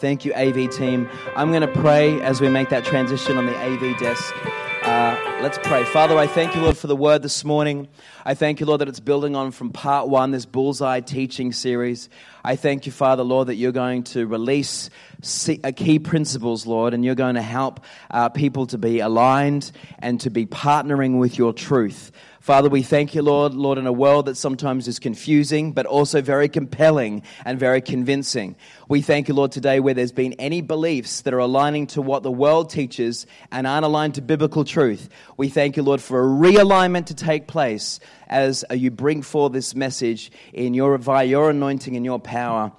Thank you, AV team. I'm going to pray as we make that transition on the AV desk. Uh, let's pray. Father, I thank you, Lord, for the word this morning. I thank you, Lord, that it's building on from part one, this bullseye teaching series. I thank you, Father, Lord, that you're going to release uh, key principles, Lord, and you're going to help uh, people to be aligned and to be partnering with your truth. Father, we thank you, Lord, Lord, in a world that sometimes is confusing, but also very compelling and very convincing. We thank you, Lord, today where there's been any beliefs that are aligning to what the world teaches and aren't aligned to biblical truth. We thank you, Lord, for a realignment to take place as uh, you bring forth this message in your, via your anointing and your power.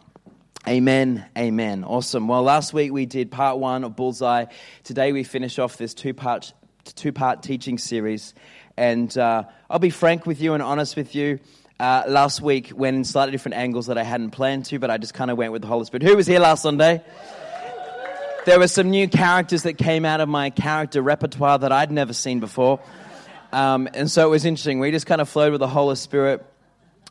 Amen. Amen. Awesome. Well, last week we did part one of Bullseye. Today we finish off this two part, two part teaching series. And uh, I'll be frank with you and honest with you. Uh, last week went in slightly different angles that I hadn't planned to, but I just kind of went with the Holy Spirit. Who was here last Sunday? There were some new characters that came out of my character repertoire that I'd never seen before. Um, and so it was interesting. We just kind of flowed with the Holy Spirit.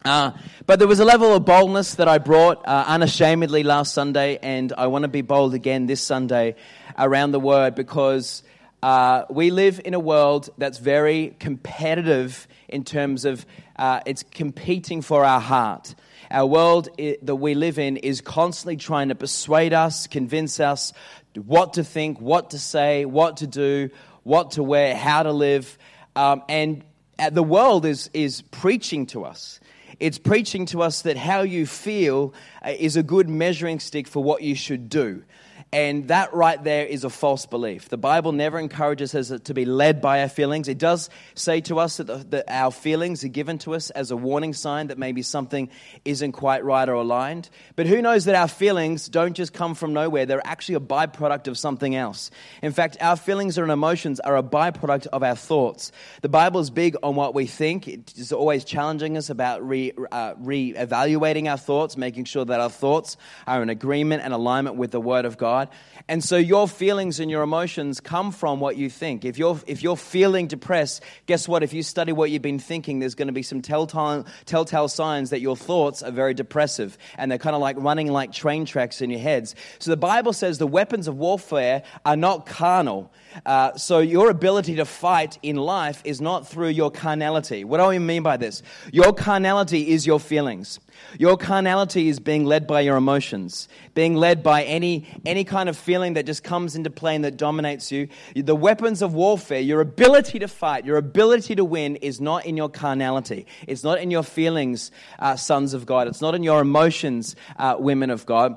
Uh, but there was a level of boldness that I brought uh, unashamedly last Sunday, and I want to be bold again this Sunday around the word because uh, we live in a world that's very competitive in terms of uh, it's competing for our heart. Our world that we live in is constantly trying to persuade us, convince us what to think, what to say, what to do, what to wear, how to live. Um, and uh, the world is, is preaching to us. It's preaching to us that how you feel uh, is a good measuring stick for what you should do. And that right there is a false belief. The Bible never encourages us to be led by our feelings. It does say to us that, the, that, our feelings are given to us as a warning sign that maybe something isn't quite right or aligned. But who knows that our feelings don't just come from nowhere? They're actually a byproduct of something else. In fact, our feelings and emotions are a byproduct of our thoughts. The Bible is big on what we think. It is always challenging us about re, uh, re-evaluating our thoughts, making sure that our thoughts are in agreement and alignment with the Word of God. God. And so your feelings and your emotions come from what you think. If you're, if you're feeling depressed, guess what? If you study what you've been thinking, there's going to be some telltale, telltale signs that your thoughts are very depressive and they're kind of like running like train tracks in your heads. So the Bible says the weapons of warfare are not carnal. Uh, so your ability to fight in life is not through your carnality. What do I mean by this? Your carnality is your feelings. Your carnality is being led by your emotions, being led by any, any kind of feeling that just comes into play and that dominates you. The weapons of warfare, your ability to fight, your ability to win is not in your carnality. It's not in your feelings, uh, sons of God. It's not in your emotions, uh, women of God.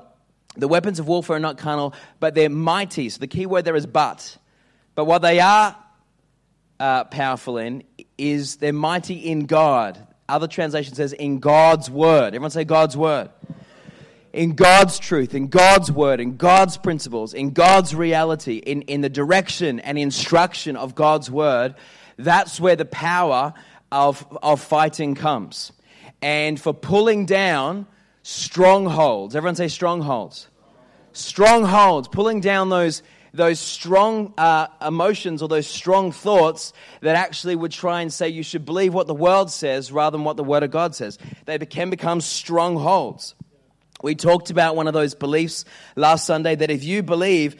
The weapons of warfare are not carnal, but they're mighty. So the key word there is but. But what they are uh, powerful in is they're mighty in God. Other translation says in God's word. Everyone say God's word. In God's truth, in God's word, in God's principles, in God's reality, in, in the direction and instruction of God's word, that's where the power of, of fighting comes. And for pulling down strongholds, everyone say strongholds. Strongholds, pulling down those those strong uh, emotions or those strong thoughts that actually would try and say you should believe what the world says rather than what the Word of God says. They can become strongholds. We talked about one of those beliefs last Sunday that if you believe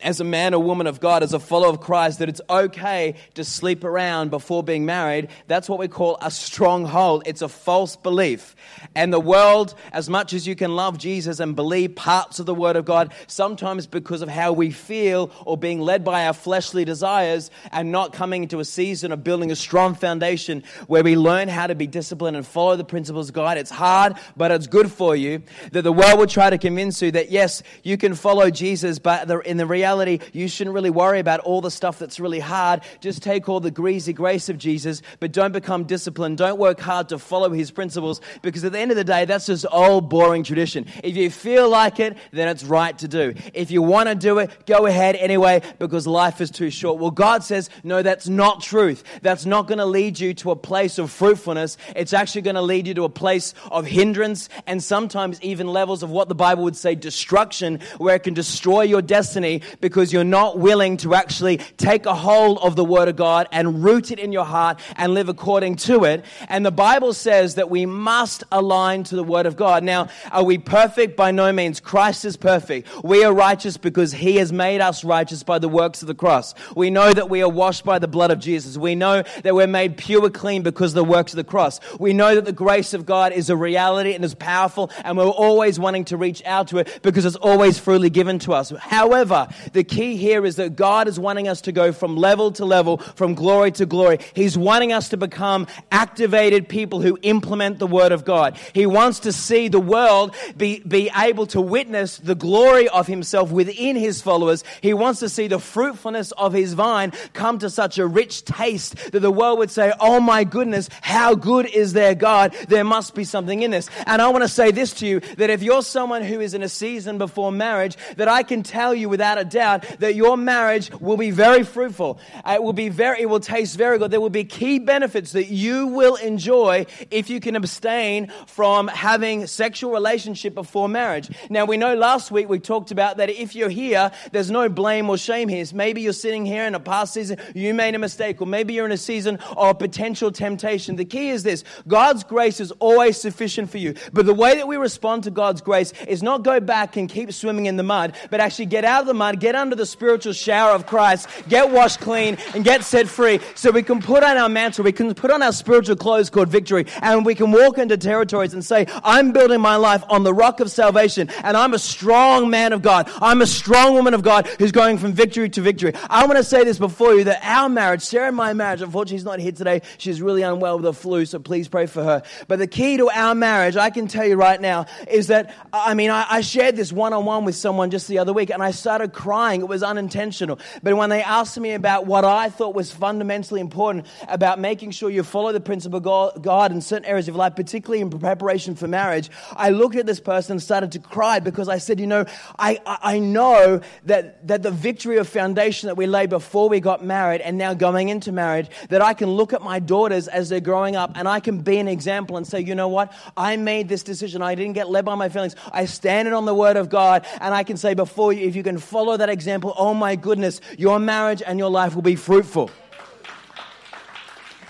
as a man or woman of God, as a follower of Christ, that it's okay to sleep around before being married, that's what we call a stronghold. It's a false belief. And the world, as much as you can love Jesus and believe parts of the Word of God, sometimes because of how we feel or being led by our fleshly desires and not coming into a season of building a strong foundation where we learn how to be disciplined and follow the principles of God, it's hard, but it's good for you. That the world will try to convince you that yes, you can follow Jesus, but in the reality, reality, you shouldn't really worry about all the stuff that's really hard. Just take all the greasy grace of Jesus, but don't become disciplined. Don't work hard to follow his principles because at the end of the day, that's just old, boring tradition. If you feel like it, then it's right to do. If you want to do it, go ahead anyway because life is too short. Well, God says, no, that's not truth. That's not going to lead you to a place of fruitfulness. It's actually going to lead you to a place of hindrance and sometimes even levels of what the Bible would say destruction, where it can destroy your destiny because you're not willing to actually take a hold of the Word of God and root it in your heart and live according to it. And the Bible says that we must align to the Word of God. Now, are we perfect? By no means. Christ is perfect. We are righteous because He has made us righteous by the works of the cross. We know that we are washed by the blood of Jesus. We know that we're made pure and clean because of the works of the cross. We know that the grace of God is a reality and is powerful, and we're always wanting to reach out to it because it's always freely given to us. However, the key here is that God is wanting us to go from level to level, from glory to glory. He's wanting us to become activated people who implement the Word of God. He wants to see the world be, be able to witness the glory of Himself within His followers. He wants to see the fruitfulness of His vine come to such a rich taste that the world would say, Oh my goodness, how good is their God? There must be something in this. And I want to say this to you that if you're someone who is in a season before marriage, that I can tell you without a doubt that your marriage will be very fruitful. It will be very, it will taste very good. There will be key benefits that you will enjoy if you can abstain from having sexual relationship before marriage. Now we know last week we talked about that if you're here, there's no blame or shame here. Maybe you're sitting here in a past season, you made a mistake, or maybe you're in a season of potential temptation. The key is this God's grace is always sufficient for you. But the way that we respond to God's grace is not go back and keep swimming in the mud, but actually get out of the mud, get under the spiritual shower of Christ, get washed clean, and get set free so we can put on our mantle, we can put on our spiritual clothes called victory, and we can walk into territories and say, I'm building my life on the rock of salvation, and I'm a strong man of God. I'm a strong woman of God who's going from victory to victory. I want to say this before you that our marriage, Sarah and my marriage, unfortunately, she's not here today. She's really unwell with a flu, so please pray for her. But the key to our marriage, I can tell you right now, is that, I mean, I, I shared this one on one with someone just the other week, and I started crying. It was unintentional. But when they asked me about what I thought was fundamentally important about making sure you follow the principle of God in certain areas of life, particularly in preparation for marriage, I looked at this person and started to cry because I said, you know, I, I know that, that the victory of foundation that we laid before we got married and now going into marriage, that I can look at my daughters as they're growing up and I can be an example and say, you know what? I made this decision. I didn't get led by my feelings. I stand on the word of God and I can say before you, if you can follow that example, oh my goodness, your marriage and your life will be fruitful.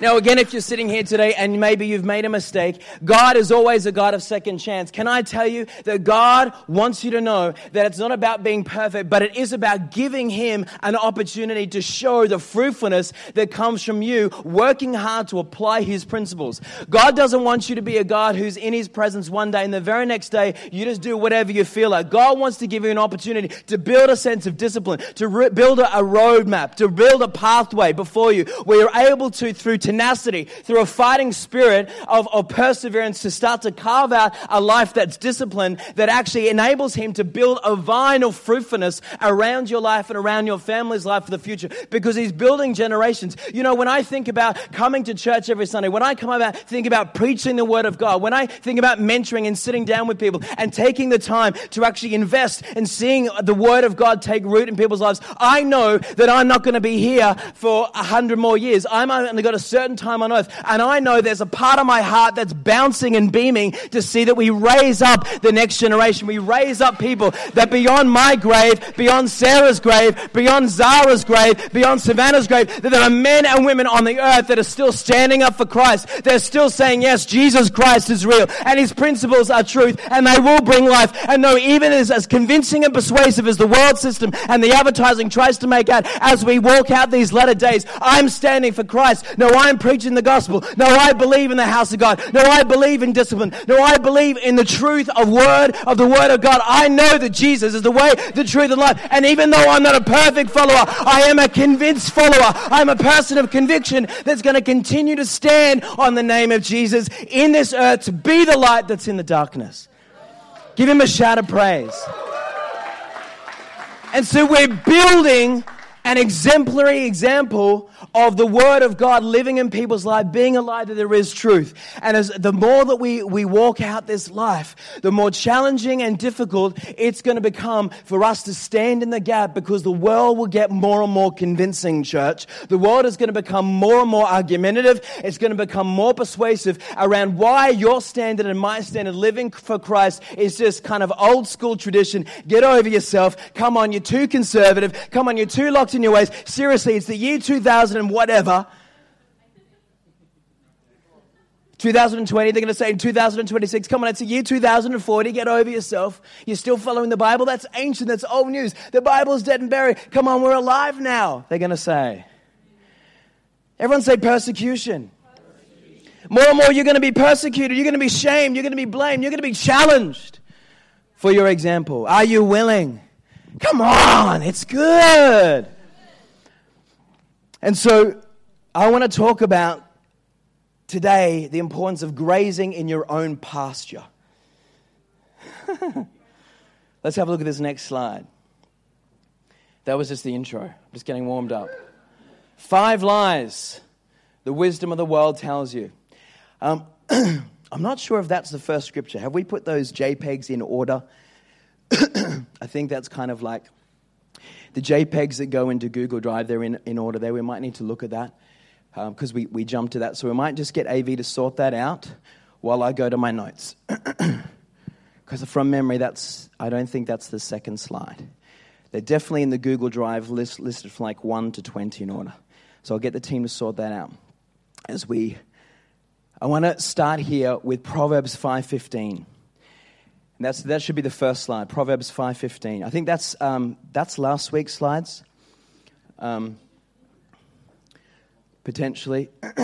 Now, again, if you're sitting here today and maybe you've made a mistake, God is always a God of second chance. Can I tell you that God wants you to know that it's not about being perfect, but it is about giving Him an opportunity to show the fruitfulness that comes from you working hard to apply His principles. God doesn't want you to be a God who's in His presence one day and the very next day you just do whatever you feel like. God wants to give you an opportunity to build a sense of discipline, to re- build a, roadmap, to build a pathway before you where you're able to, through tenacity, through a fighting spirit of, of perseverance to start to carve out a life that's disciplined that actually enables him to build a vine of fruitfulness around your life and around your family's life for the future because he's building generations. You know, when I think about coming to church every Sunday, when I come about, think about preaching the word of God, when I think about mentoring and sitting down with people and taking the time to actually invest in seeing the word of God take root in people's lives, I know that I'm not going to be here for a hundred more years. I'm only got a certain time on earth. And I know there's a part of my heart that's bouncing and beaming to see that we raise up the next generation. We raise up people that beyond my grave, beyond Sarah's grave, beyond Zara's grave, beyond Savannah's grave, that there are men and women on the earth that are still standing up for Christ. They're still saying, yes, Jesus Christ is real and his principles are truth and they will bring life. And no, even as, as convincing and persuasive as the world system and the advertising tries to make out as we walk out these latter days, I'm standing for Christ. No, I'm preaching the gospel. No, I believe in the house of God. No, I believe in discipline. No, I believe in the truth of word, of the word of God. I know that Jesus is the way, the truth, and life. And even though I'm not a perfect follower, I am a convinced follower. I'm a person of conviction that's going to continue to stand on the name of Jesus in this earth to be the light that's in the darkness. Give him a shout of praise. And so we're building an exemplary example of the Word of God living in people's life, being a life that there is truth. And as the more that we, we walk out this life, the more challenging and difficult it's going to become for us to stand in the gap because the world will get more and more convincing, church. The world is going to become more and more argumentative. It's going to become more persuasive around why your standard and my standard living for Christ is just kind of old school tradition. Get over yourself. Come on, you're too conservative. Come on, you're too locked in your ways. Seriously, it's the year 2000 and whatever. 2020, they're going to say in 2026, come on, it's a year 2040, get over yourself. You're still following the Bible? That's ancient, that's old news. The Bible's dead and buried. Come on, we're alive now, they're going to say. Everyone say persecution. persecution. More and more, you're going to be persecuted, you're going to be shamed, you're going to be blamed, you're going to be challenged for your example. Are you willing? Come on, it's good. And so I want to talk about today the importance of grazing in your own pasture. Let's have a look at this next slide. That was just the intro. I'm just getting warmed up. Five lies the wisdom of the world tells you. Um, I'm not sure if that's the first scripture. Have we put those JPEGs in order? I think that's kind of like the JPEGs that go into Google Drive, they're in, in order there. We might need to look at that because um, we, we jumped to that. So we might just get AV to sort that out while I go to my notes. Because from memory, that's, I don't think that's the second slide. They're definitely in the Google Drive list, listed from like 1 to 20 in order. So I'll get the team to sort that out as we I want to start here with Proverbs 5:15. And that's, that should be the first slide, Proverbs 5.15. I think that's, um, that's last week's slides, um, potentially.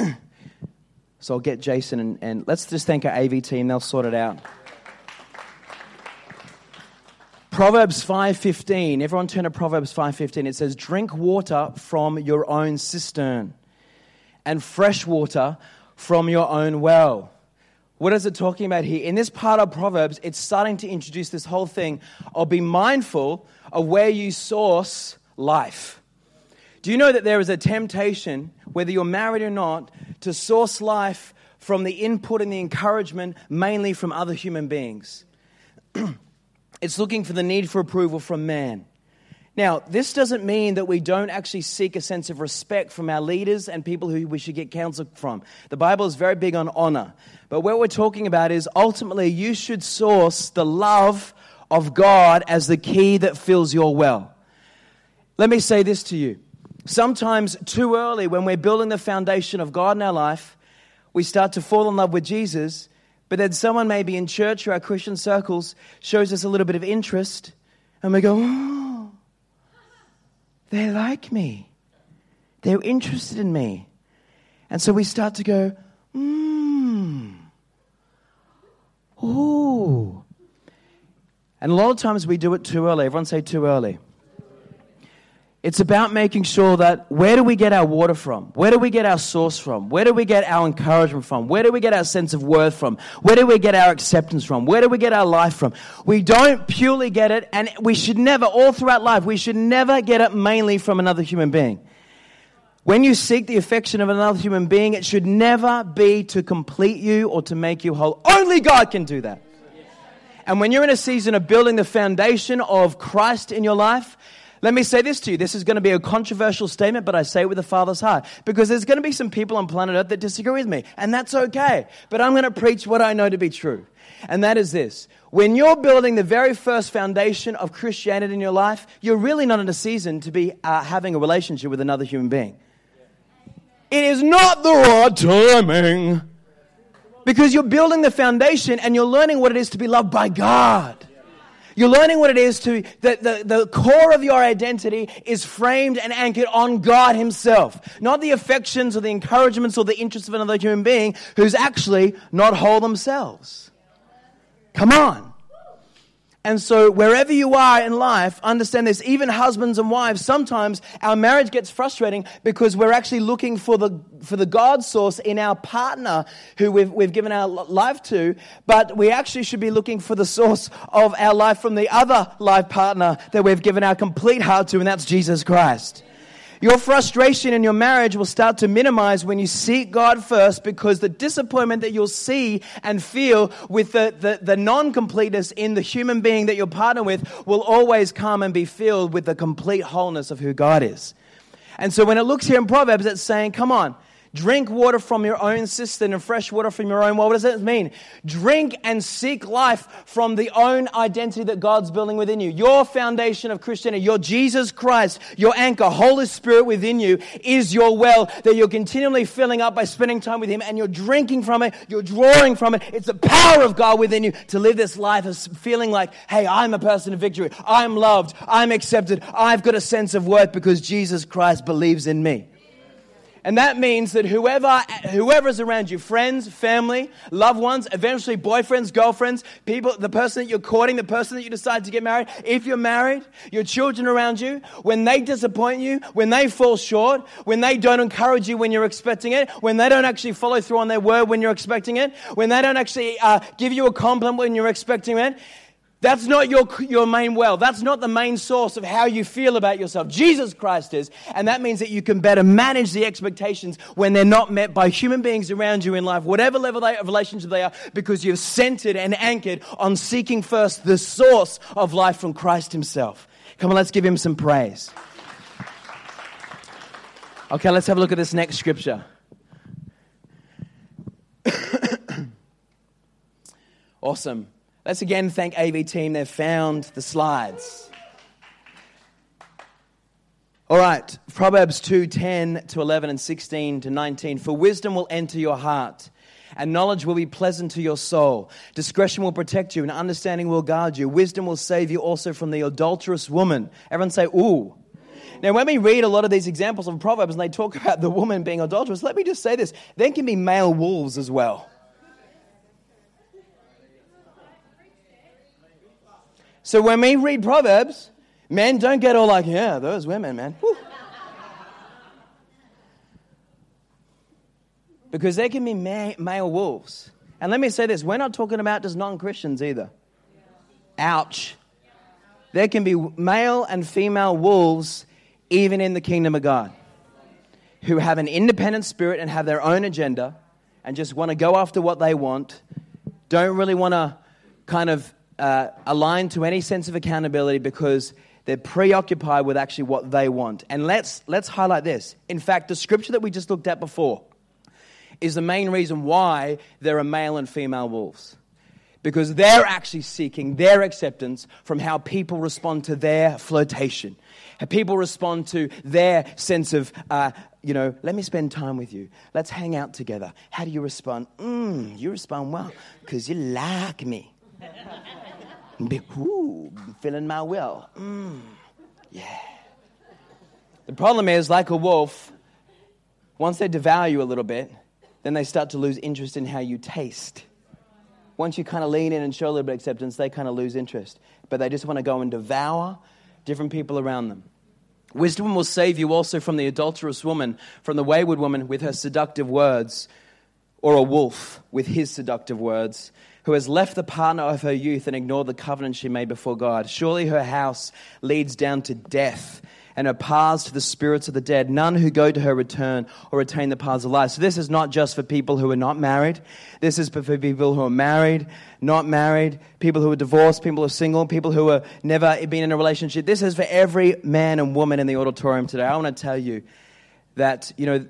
so I'll get Jason and, and let's just thank our AV team. They'll sort it out. Proverbs 5:15. Everyone turn to Proverbs 5:15. It says, "Drink water from your own cistern, and fresh water from your own well." What is it talking about here? In this part of Proverbs, it's starting to introduce this whole thing of be mindful of where you source life. Do you know that there is a temptation, whether you're married or not, to source life from the input and the encouragement mainly from other human beings? it's looking for the need for approval from man. Now, this doesn't mean that we don't actually seek a sense of respect from our leaders and people who we should get counsel from. The Bible is very big on honor. But what we're talking about is ultimately you should source the love of God as the key that fills your well. Let me say this to you. Sometimes, too early, when we're building the foundation of God in our life, we start to fall in love with Jesus, but then someone maybe in church or our Christian circles shows us a little bit of interest, and we go, oh, they like me. They're interested in me. And so we start to go, mmm, ooh. And a lot of times we do it too early. Everyone say too early. It's about making sure that where do we get our water from? Where do we get our source from? Where do we get our encouragement from? Where do we get our sense of worth from? Where do we get our acceptance from? Where do we get our life from? We don't purely get it, and we should never, all throughout life, we should never get it mainly from another human being. When you seek the affection of another human being, it should never be to complete you or to make you whole. Only God can do that. And when you're in a season of building the foundation of Christ in your life, let me say this to you. This is going to be a controversial statement, but I say it with the Father's heart. Because there's going to be some people on planet Earth that disagree with me, and that's okay. But I'm going to preach what I know to be true. And that is this. When you're building the very first foundation of Christianity in your life, you're really not in a season to be uh, having a relationship with another human being. It is not the right timing. Because you're building the foundation and you're learning what it is to be loved by God. You're learning what it is to, that the, the core of your identity is framed and anchored on God Himself. Not the affections or the encouragements or the interests of another human being who's actually not whole themselves. Come on. And so, wherever you are in life, understand this. Even husbands and wives, sometimes our marriage gets frustrating because we're actually looking for the, for the God source in our partner who we've, we've given our life to, but we actually should be looking for the source of our life from the other life partner that we've given our complete heart to, and that's Jesus Christ. Your frustration in your marriage will start to minimize when you seek God first because the disappointment that you'll see and feel with the, the, the non completeness in the human being that you're partnered with will always come and be filled with the complete wholeness of who God is. And so when it looks here in Proverbs, it's saying, come on, Drink water from your own cistern and fresh water from your own well. What does that mean? Drink and seek life from the own identity that God's building within you. Your foundation of Christianity, your Jesus Christ, your anchor, Holy Spirit within you is your well that you're continually filling up by spending time with Him and you're drinking from it, you're drawing from it. It's the power of God within you to live this life of feeling like, hey, I'm a person of victory. I'm loved. I'm accepted. I've got a sense of worth because Jesus Christ believes in me. And that means that whoever, whoever's around you, friends, family, loved ones, eventually boyfriends, girlfriends, people, the person that you're courting, the person that you decide to get married, if you're married, your children around you, when they disappoint you, when they fall short, when they don't encourage you when you're expecting it, when they don't actually follow through on their word when you're expecting it, when they don't actually uh, give you a compliment when you're expecting it, that's not your, your main well. That's not the main source of how you feel about yourself. Jesus Christ is. And that means that you can better manage the expectations when they're not met by human beings around you in life, whatever level they, of relationship they are, because you've centered and anchored on seeking first the source of life from Christ Himself. Come on, let's give Him some praise. Okay, let's have a look at this next scripture. awesome. Let's again thank AV Team. They've found the slides. All right, Proverbs 2 10 to 11 and 16 to 19. For wisdom will enter your heart, and knowledge will be pleasant to your soul. Discretion will protect you, and understanding will guard you. Wisdom will save you also from the adulterous woman. Everyone say, Ooh. Now, when we read a lot of these examples of Proverbs and they talk about the woman being adulterous, let me just say this there can be male wolves as well. So when we read Proverbs, men don't get all like, yeah, those women, man. Because there can be male wolves. And let me say this we're not talking about just non Christians either. Ouch. There can be male and female wolves even in the kingdom of God who have an independent spirit and have their own agenda and just want to go after what they want, don't really want to kind of uh, aligned to any sense of accountability because they're preoccupied with actually what they want. And let's, let's highlight this. In fact, the scripture that we just looked at before is the main reason why there are male and female wolves. Because they're actually seeking their acceptance from how people respond to their flirtation. How people respond to their sense of, uh, you know, let me spend time with you. Let's hang out together. How do you respond? Mm, you respond well because you like me be, ooh, feeling my will. Mm, yeah. The problem is, like a wolf, once they devour you a little bit, then they start to lose interest in how you taste. Once you kind of lean in and show a little bit of acceptance, they kind of lose interest. But they just want to go and devour different people around them. Wisdom will save you also from the adulterous woman, from the wayward woman with her seductive words, or a wolf with his seductive words who has left the partner of her youth and ignored the covenant she made before God. Surely her house leads down to death and her paths to the spirits of the dead. None who go to her return or retain the paths of life. So this is not just for people who are not married. This is for people who are married, not married, people who are divorced, people who are single, people who have never been in a relationship. This is for every man and woman in the auditorium today. I want to tell you that, you know,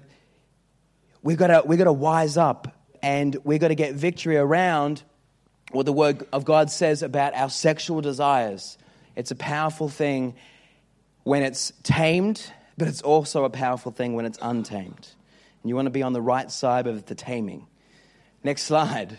we've got to, we've got to wise up and we've got to get victory around what the Word of God says about our sexual desires. It's a powerful thing when it's tamed, but it's also a powerful thing when it's untamed. And you want to be on the right side of the taming. Next slide.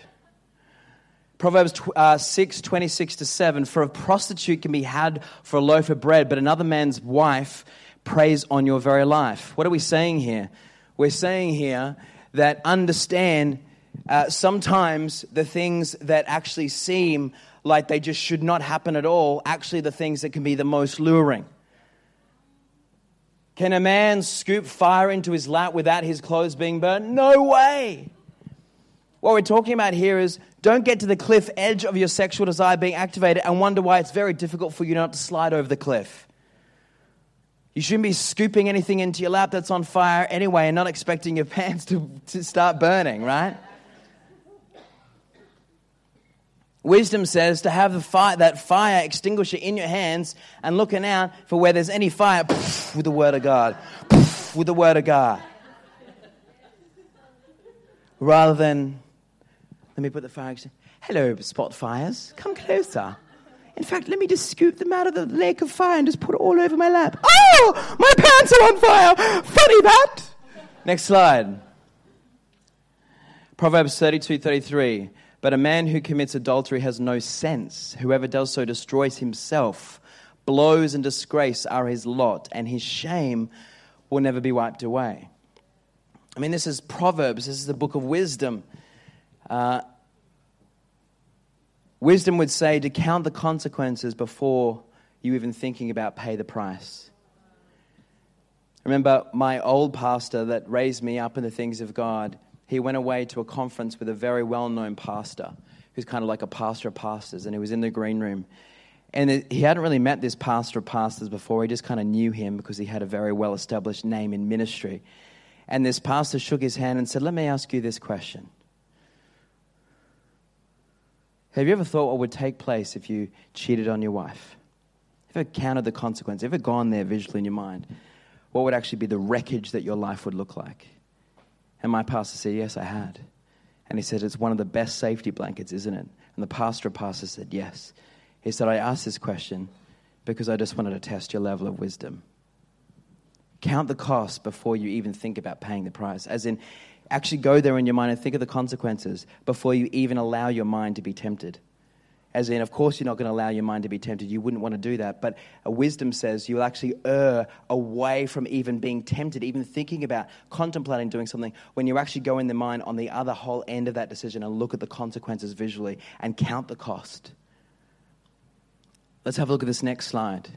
Proverbs uh, 6, 26 to 7. For a prostitute can be had for a loaf of bread, but another man's wife preys on your very life. What are we saying here? We're saying here that understand uh, sometimes the things that actually seem like they just should not happen at all, actually the things that can be the most luring. Can a man scoop fire into his lap without his clothes being burnt? No way. What we're talking about here is don't get to the cliff edge of your sexual desire being activated and wonder why it's very difficult for you not to slide over the cliff. You shouldn't be scooping anything into your lap that's on fire anyway and not expecting your pants to, to start burning, right? Wisdom says to have the fire, that fire extinguisher in your hands and looking out for where there's any fire poof, with the word of God. Poof, with the word of God. Rather than, let me put the fire extinguisher. Hello, spot fires. Come closer. In fact, let me just scoop them out of the lake of fire and just put it all over my lap. Oh, my pants are on fire. Funny that. Next slide. Proverbs 32 33. But a man who commits adultery has no sense. Whoever does so destroys himself. Blows and disgrace are his lot, and his shame will never be wiped away. I mean, this is Proverbs, this is the book of wisdom. Uh, wisdom would say to count the consequences before you even thinking about pay the price. remember my old pastor that raised me up in the things of God he went away to a conference with a very well known pastor who's kind of like a pastor of pastors, and he was in the green room. And he hadn't really met this pastor of pastors before. He just kind of knew him because he had a very well established name in ministry. And this pastor shook his hand and said, Let me ask you this question. Have you ever thought what would take place if you cheated on your wife? Ever counted the consequence? Ever gone there visually in your mind? What would actually be the wreckage that your life would look like? And my pastor said, Yes, I had. And he said, It's one of the best safety blankets, isn't it? And the pastor of pastors said, Yes. He said, I asked this question because I just wanted to test your level of wisdom. Count the cost before you even think about paying the price. As in, actually go there in your mind and think of the consequences before you even allow your mind to be tempted. As in, of course, you're not going to allow your mind to be tempted. You wouldn't want to do that. But wisdom says you'll actually err away from even being tempted, even thinking about contemplating doing something, when you actually go in the mind on the other whole end of that decision and look at the consequences visually and count the cost. Let's have a look at this next slide.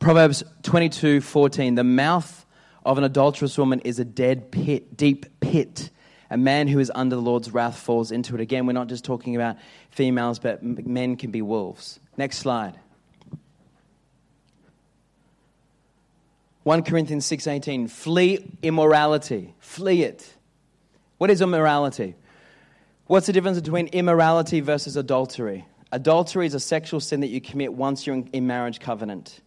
Proverbs 22 14. The mouth of an adulterous woman is a dead pit, deep pit a man who is under the Lord's wrath falls into it. Again, we're not just talking about females, but men can be wolves. Next slide. 1 Corinthians 6:18 flee immorality flee it what is immorality what's the difference between immorality versus adultery adultery is a sexual sin that you commit once you're in marriage covenant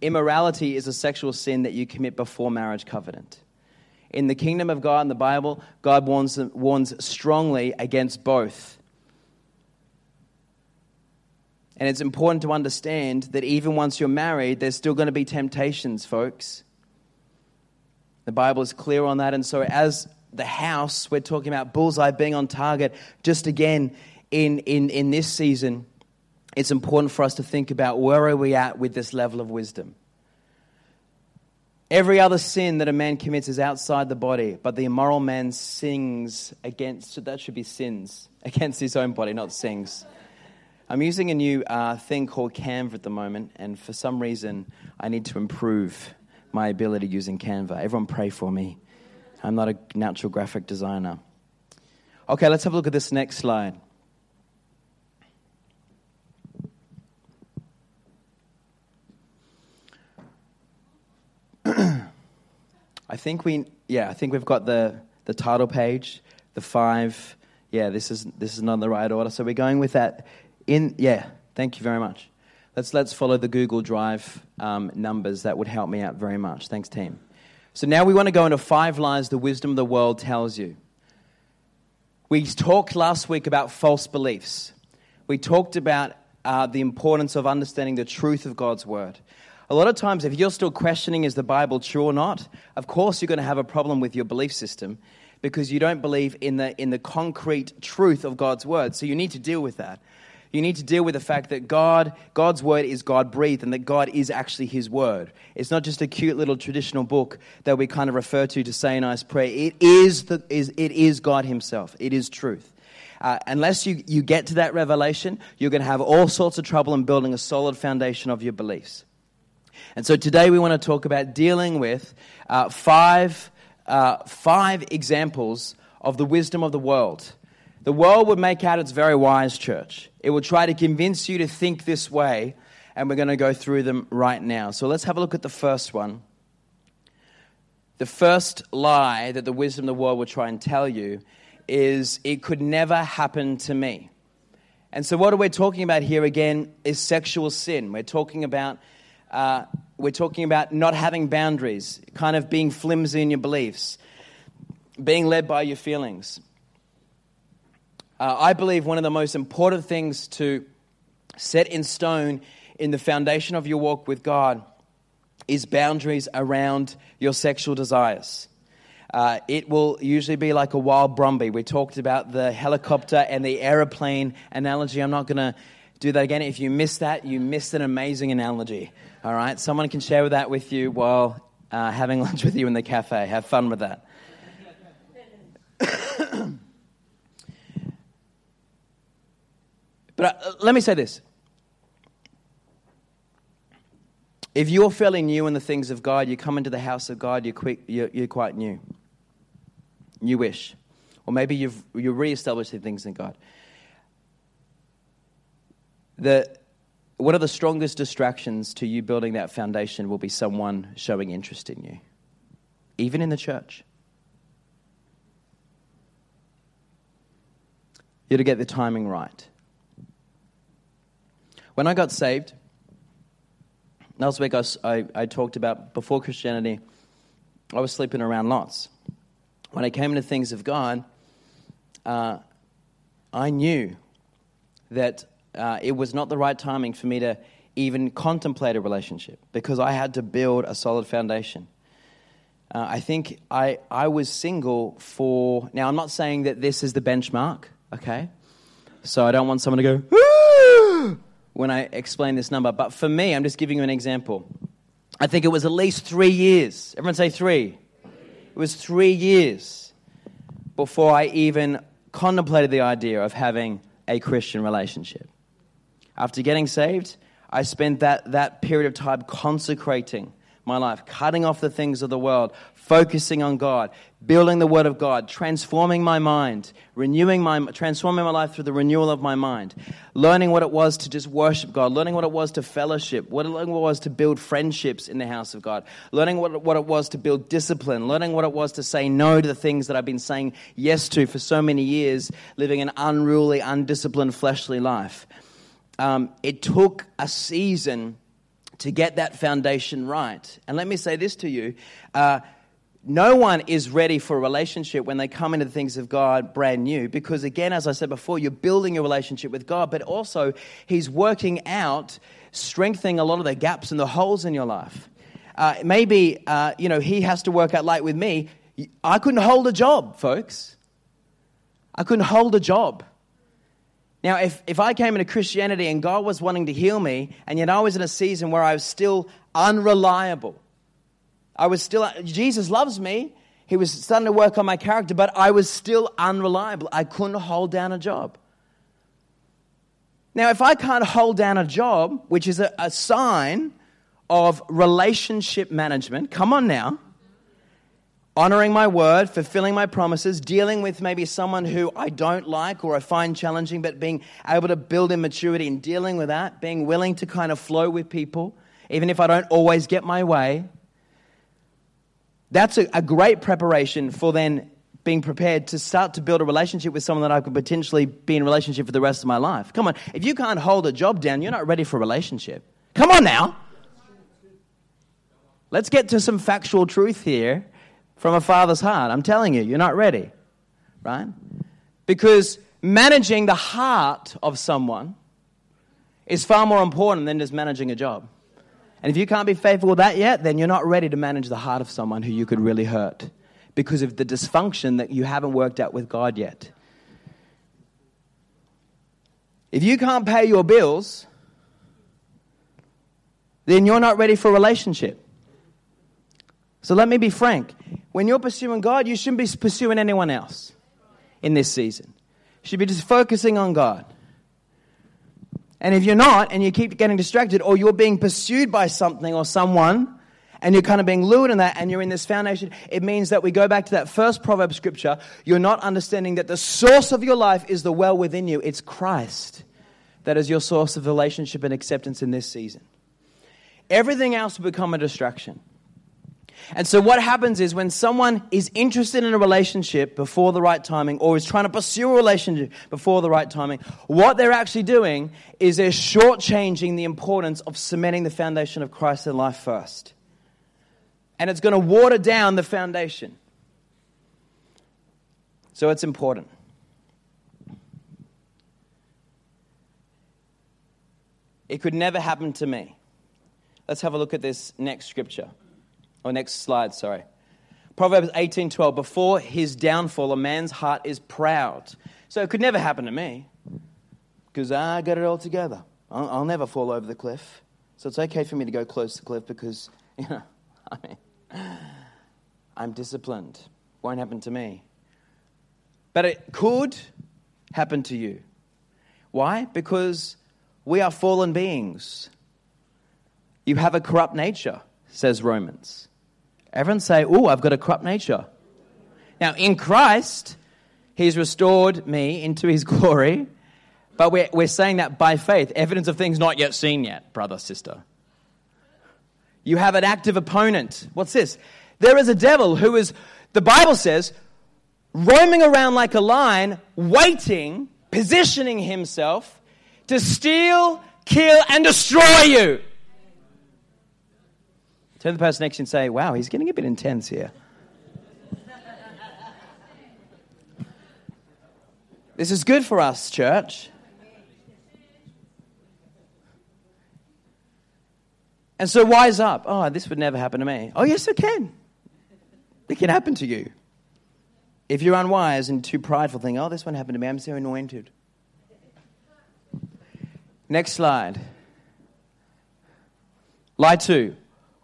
immorality is a sexual sin that you commit before marriage covenant in the kingdom of God in the Bible, God warns, warns strongly against both. And it's important to understand that even once you're married, there's still going to be temptations, folks. The Bible is clear on that. And so, as the house, we're talking about bullseye being on target. Just again, in, in, in this season, it's important for us to think about where are we at with this level of wisdom. Every other sin that a man commits is outside the body, but the immoral man sings against, that should be sins, against his own body, not sings. I'm using a new uh, thing called Canva at the moment, and for some reason, I need to improve my ability using Canva. Everyone pray for me. I'm not a natural graphic designer. Okay, let's have a look at this next slide. I think we, yeah, I think we've got the, the title page, the five. Yeah, this is, this is not the right order. So we're going with that in, yeah, thank you very much. Let's, let's follow the Google Drive um, numbers. That would help me out very much. Thanks, team. So now we want to go into five lies the wisdom of the world tells you. We talked last week about false beliefs. We talked about uh, the importance of understanding the truth of God's word. A lot of times, if you're still questioning is the Bible true or not, of course you're going to have a problem with your belief system because you don't believe in the, in the concrete truth of God's word. So you need to deal with that. You need to deal with the fact that God, God's word is God breathed and that God is actually his word. It's not just a cute little traditional book that we kind of refer to to say a nice prayer. It is, the, is, it is God himself. It is truth. Uh, unless you, you get to that revelation, you're going to have all sorts of trouble in building a solid foundation of your beliefs. And so today we want to talk about dealing with uh, five, uh, five examples of the wisdom of the world. The world would make out it's very wise, church. It will try to convince you to think this way and we're going to go through them right now. So let's have a look at the first one. The first lie that the wisdom of the world will try and tell you is it could never happen to me. And so, what we're talking about here again is sexual sin. We're talking about uh, we're talking about not having boundaries, kind of being flimsy in your beliefs, being led by your feelings. Uh, I believe one of the most important things to set in stone in the foundation of your walk with God is boundaries around your sexual desires. Uh, it will usually be like a wild brumby. We talked about the helicopter and the aeroplane analogy. I'm not going to do that again. If you missed that, you missed an amazing analogy. All right? Someone can share that with you while uh, having lunch with you in the cafe. Have fun with that. but uh, let me say this. If you're fairly new in the things of God, you come into the house of God, you're, quick, you're, you're quite new. Newish. Or maybe you've, you're re-establishing things in God. The, one of the strongest distractions to you building that foundation will be someone showing interest in you, even in the church. You have to get the timing right. When I got saved, last week I, I, I talked about before Christianity, I was sleeping around lots. When I came into things of God, uh, I knew that uh, it was not the right timing for me to even contemplate a relationship because I had to build a solid foundation. Uh, I think I, I was single for. Now, I'm not saying that this is the benchmark, okay? So I don't want someone to go, when I explain this number. But for me, I'm just giving you an example. I think it was at least three years. Everyone say three. It was three years before I even contemplated the idea of having a Christian relationship. After getting saved, I spent that, that period of time consecrating my life, cutting off the things of the world, focusing on God, building the Word of God, transforming my mind, renewing my, transforming my life through the renewal of my mind, learning what it was to just worship God, learning what it was to fellowship, what it was to build friendships in the house of God, learning what, what it was to build discipline, learning what it was to say no to the things that I've been saying yes to for so many years, living an unruly, undisciplined, fleshly life. Um, it took a season to get that foundation right. And let me say this to you uh, no one is ready for a relationship when they come into the things of God brand new because, again, as I said before, you're building a relationship with God, but also He's working out, strengthening a lot of the gaps and the holes in your life. Uh, maybe, uh, you know, He has to work out like with me. I couldn't hold a job, folks. I couldn't hold a job. Now, if, if I came into Christianity and God was wanting to heal me, and yet I was in a season where I was still unreliable, I was still, Jesus loves me. He was starting to work on my character, but I was still unreliable. I couldn't hold down a job. Now, if I can't hold down a job, which is a, a sign of relationship management, come on now, honoring my word, fulfilling my promises, dealing with maybe someone who I don't like or I find challenging, but being able to build in maturity and dealing with that, being willing to kind of flow with people, even if I don't always get my way. That's a, a great preparation for then being prepared to start to build a relationship with someone that I could potentially be in relationship for the rest of my life. Come on, if you can't hold a job down, you're not ready for a relationship. Come on now. Let's get to some factual truth here from a father's heart. I'm telling you, you're not ready, right? Because managing the heart of someone is far more important than just managing a job. And if you can't be faithful with that yet, then you're not ready to manage the heart of someone who you could really hurt because of the dysfunction that you haven't worked out with God yet. If you can't pay your bills, then you're not ready for a relationship. So let me be frank. When you're pursuing God, you shouldn't be pursuing anyone else in this season. You should be just focusing on God. And if you're not, and you keep getting distracted, or you're being pursued by something or someone, and you're kind of being lured in that, and you're in this foundation, it means that we go back to that first proverb scripture. You're not understanding that the source of your life is the well within you, it's Christ. that is your source of relationship and acceptance in this season. Everything else will become a distraction. And so, what happens is when someone is interested in a relationship before the right timing or is trying to pursue a relationship before the right timing, what they're actually doing is they're shortchanging the importance of cementing the foundation of Christ in life first. And it's going to water down the foundation. So, it's important. It could never happen to me. Let's have a look at this next scripture. Or next slide, sorry. Proverbs 18:12 before his downfall a man's heart is proud. So it could never happen to me because I got it all together. I'll, I'll, never fall over the cliff. So it's okay for me to go close to the cliff because, you know, I mean, I'm disciplined. Won't happen to me. But it could happen to you. Why? Because we are fallen beings. You have a corrupt nature, says Romans. Everyone say, Oh, I've got a corrupt nature. Now, in Christ, He's restored me into His glory, but we're, we're saying that by faith, evidence of things not yet seen yet, brother, sister. You have an active opponent. What's this? There is a devil who is, the Bible says, roaming around like a lion, waiting, positioning himself to steal, kill, and destroy you. Turn to the person next to you and say, Wow, he's getting a bit intense here. this is good for us, church. And so wise up. Oh, this would never happen to me. Oh, yes, it can. It can happen to you. If you're unwise and too prideful, think, oh, this one happened to me. I'm so anointed. Next slide. Lie two.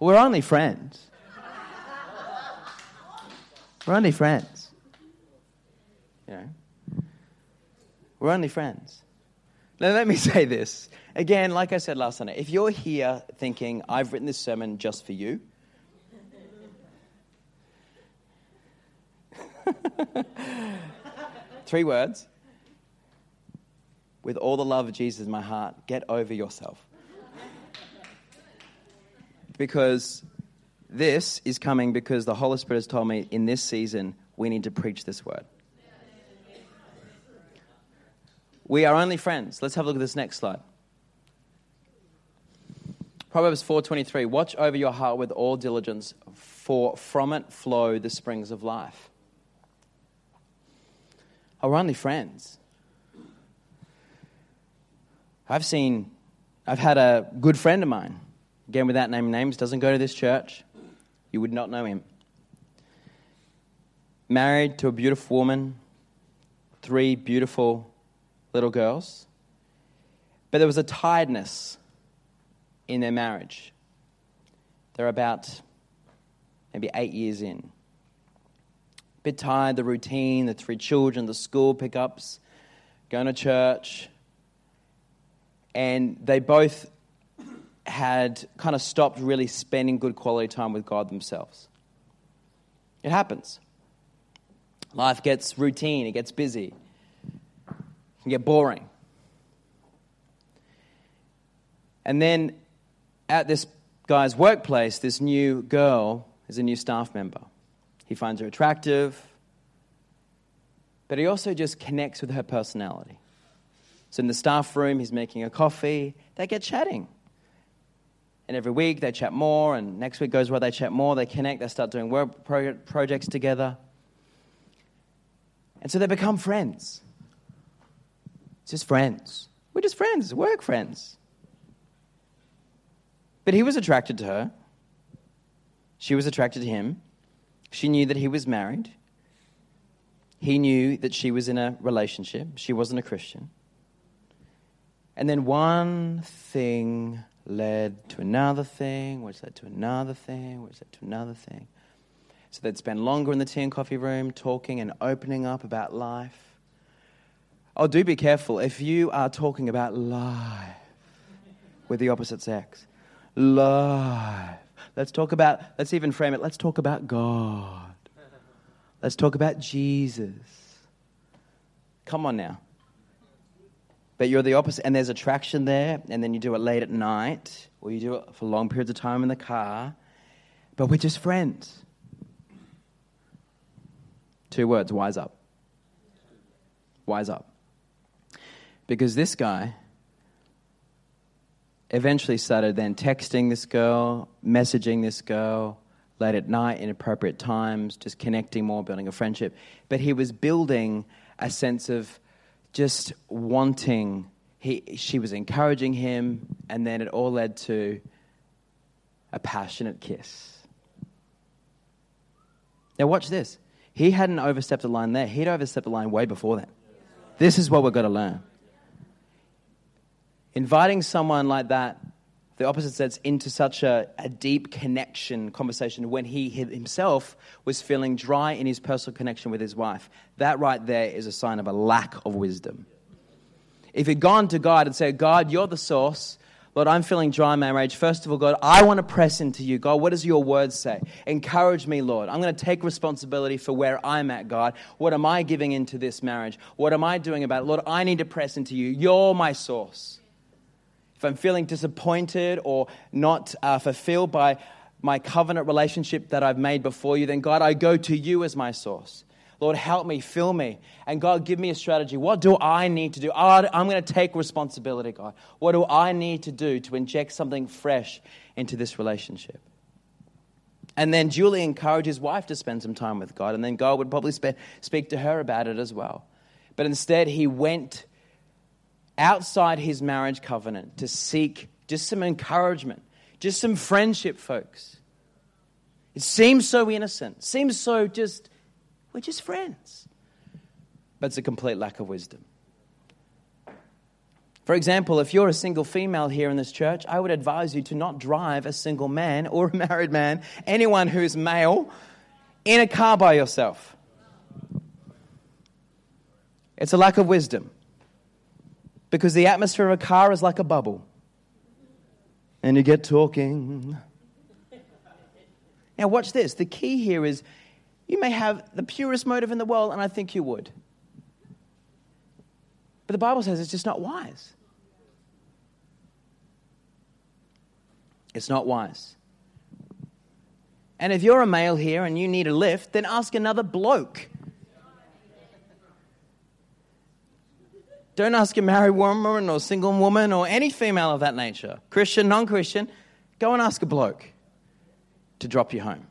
We're only friends. We're only friends. You know? We're only friends. Now, let me say this. Again, like I said last Sunday, if you're here thinking, I've written this sermon just for you, three words. With all the love of Jesus in my heart, get over yourself because this is coming because the Holy Spirit has told me in this season we need to preach this word. We are only friends. Let's have a look at this next slide. Proverbs 4:23 Watch over your heart with all diligence for from it flow the springs of life. We're only friends. I've seen I've had a good friend of mine again without naming names, doesn't go to this church, you would not know him. Married to a beautiful woman, three beautiful little girls. But there was a tiredness in their marriage. They're about maybe eight years in. A bit tired, the routine, the three children, the school pickups, going to church. And they both had kind of stopped really spending good quality time with God themselves. It happens. Life gets routine, it gets busy, it can get boring. And then at this guy's workplace, this new girl is a new staff member. He finds her attractive, but he also just connects with her personality. So in the staff room, he's making a coffee, they get chatting. And every week they chat more, and next week goes where they chat more, they connect, they start doing work pro- projects together. And so they become friends. It's just friends. We're just friends, work friends. But he was attracted to her. She was attracted to him. She knew that he was married. He knew that she was in a relationship. She wasn't a Christian. And then one thing led to another thing, which led to another thing, which led to another thing. So they'd spend longer in the tea and coffee room talking and opening up about life. Oh, do be careful if you are talking about life with the opposite sex. Life. Let's talk about, let's even frame it, let's talk about God. Let's talk about Jesus. Come on now. But you're the opposite, and there's attraction there, and then you do it late at night, or you do it for long periods of time in the car, but we're just friends. Two words wise up. Wise up. Because this guy eventually started then texting this girl, messaging this girl late at night in appropriate times, just connecting more, building a friendship. But he was building a sense of just wanting. He, she was encouraging him, and then it all led to a passionate kiss. Now, watch this. He hadn't overstepped a line there, he'd overstepped a line way before that. This is what we've got to learn. Inviting someone like that, the opposite sex, into such a, a deep connection conversation when he himself was feeling dry in his personal connection with his wife, that right there is a sign of a lack of wisdom. If he'd gone to God and said, God, you're the source, Lord, I'm feeling dry in my marriage. First of all, God, I want to press into you. God, what does your word say? Encourage me, Lord. I'm going to take responsibility for where I'm at, God. What am I giving into this marriage? What am I doing about it? Lord, I need to press into you. You're my source. If I'm feeling disappointed or not uh, fulfilled by my covenant relationship that I've made before you, then God, I go to you as my source. Lord, help me, fill me. And God, give me a strategy. What do I need to do? I'm going to take responsibility, God. What do I need to do to inject something fresh into this relationship? And then Julie encouraged his wife to spend some time with God, and then God would probably speak to her about it as well. But instead, he went outside his marriage covenant to seek just some encouragement, just some friendship, folks. It seems so innocent, seems so just we're just friends. But it's a complete lack of wisdom. For example, if you're a single female here in this church, I would advise you to not drive a single man or a married man, anyone who's male, in a car by yourself. It's a lack of wisdom. Because the atmosphere of a car is like a bubble. And you get talking. Now, watch this. The key here is you may have the purest motive in the world, and I think you would. But the Bible says it's just not wise. It's not wise. And if you're a male here and you need a lift, then ask another bloke. Don't ask a married woman or single woman or any female of that nature, Christian, non Christian. Go and ask a bloke to drop you home.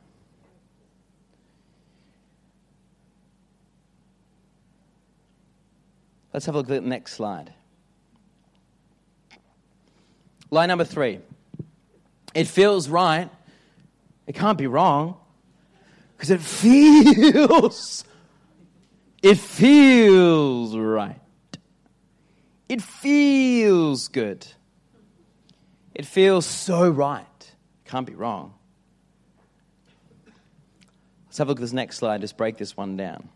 Let's have a look at the next slide. Line number three. It feels right. It can't be wrong because it feels. It feels right. It feels good. It feels so right. Can't be wrong. Let's have a look at this next slide. Just break this one down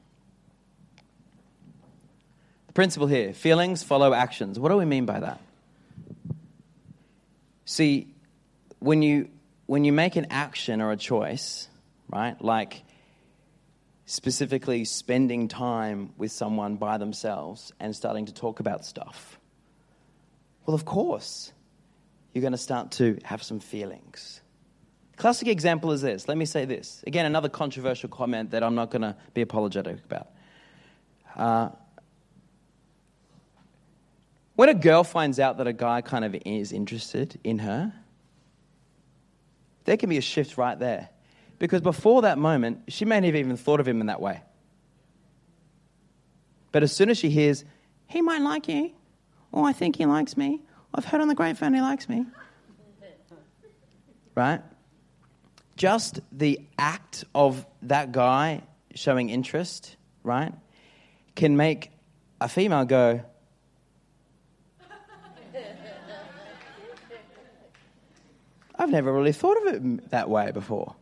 The principle here feelings follow actions. What do we mean by that? See, when you, when you make an action or a choice, right, like specifically spending time with someone by themselves and starting to talk about stuff, well, of course, you're going to start to have some feelings. Classic example is this. Let me say this. Again, another controversial comment that I'm not going to be apologetic about. Uh, when a girl finds out that a guy kind of is interested in her, there can be a shift right there. Because before that moment, she may not have even thought of him in that way. But as soon as she hears, he might like you, or I think he likes me, I've heard on the grapevine he likes me. right? Just the act of that guy showing interest, right, can make a female go, I've never really thought of it that way before.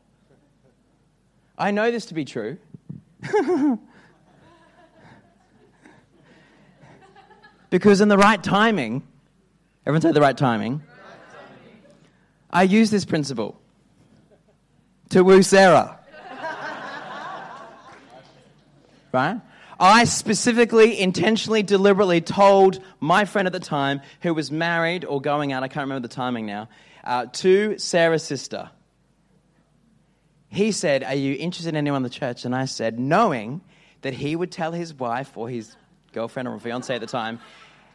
I know this to be true. because in the right timing, everyone say the right timing, I use this principle to woo Sarah. right? I specifically, intentionally, deliberately told my friend at the time, who was married or going out, I can't remember the timing now, uh, to Sarah's sister. He said, Are you interested in anyone in the church? And I said, knowing that he would tell his wife or his girlfriend or fiance at the time,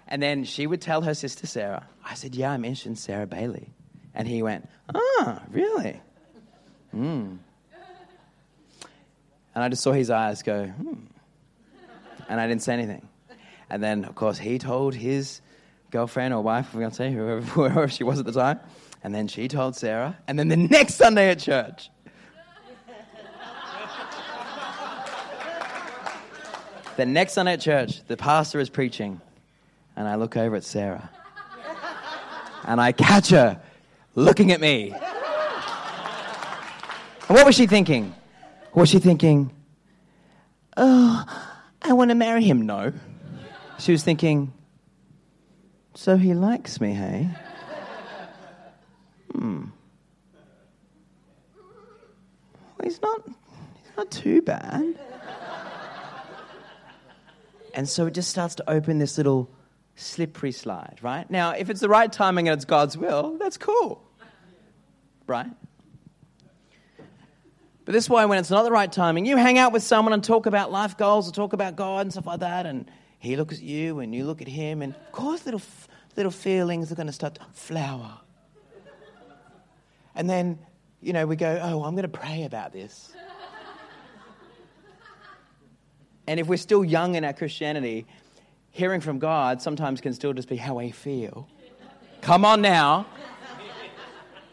and then she would tell her sister Sarah. I said, Yeah, I'm interested in Sarah Bailey. And he went, Ah, really? Hmm. And I just saw his eyes go, hmm. And I didn't say anything. And then, of course, he told his girlfriend or wife, fiance, whoever, whoever she was at the time. And then she told Sarah. And then the next Sunday at church, the next Sunday at church, the pastor is preaching. And I look over at Sarah. And I catch her looking at me. And what was she thinking? Was she thinking, oh, I want to marry him? No. She was thinking, so he likes me, hey? Hmm. Well, he's not, he's not too bad. And so it just starts to open this little slippery slide, right? Now, if it's the right timing and it's God's will, that's cool, right? But this way, when it's not the right timing, you hang out with someone and talk about life goals or talk about God and stuff like that, and he looks at you and you look at him, and of course, little, little feelings are going to start to flower. And then, you know, we go, oh, I'm going to pray about this. And if we're still young in our Christianity, hearing from God sometimes can still just be how I feel. Come on now.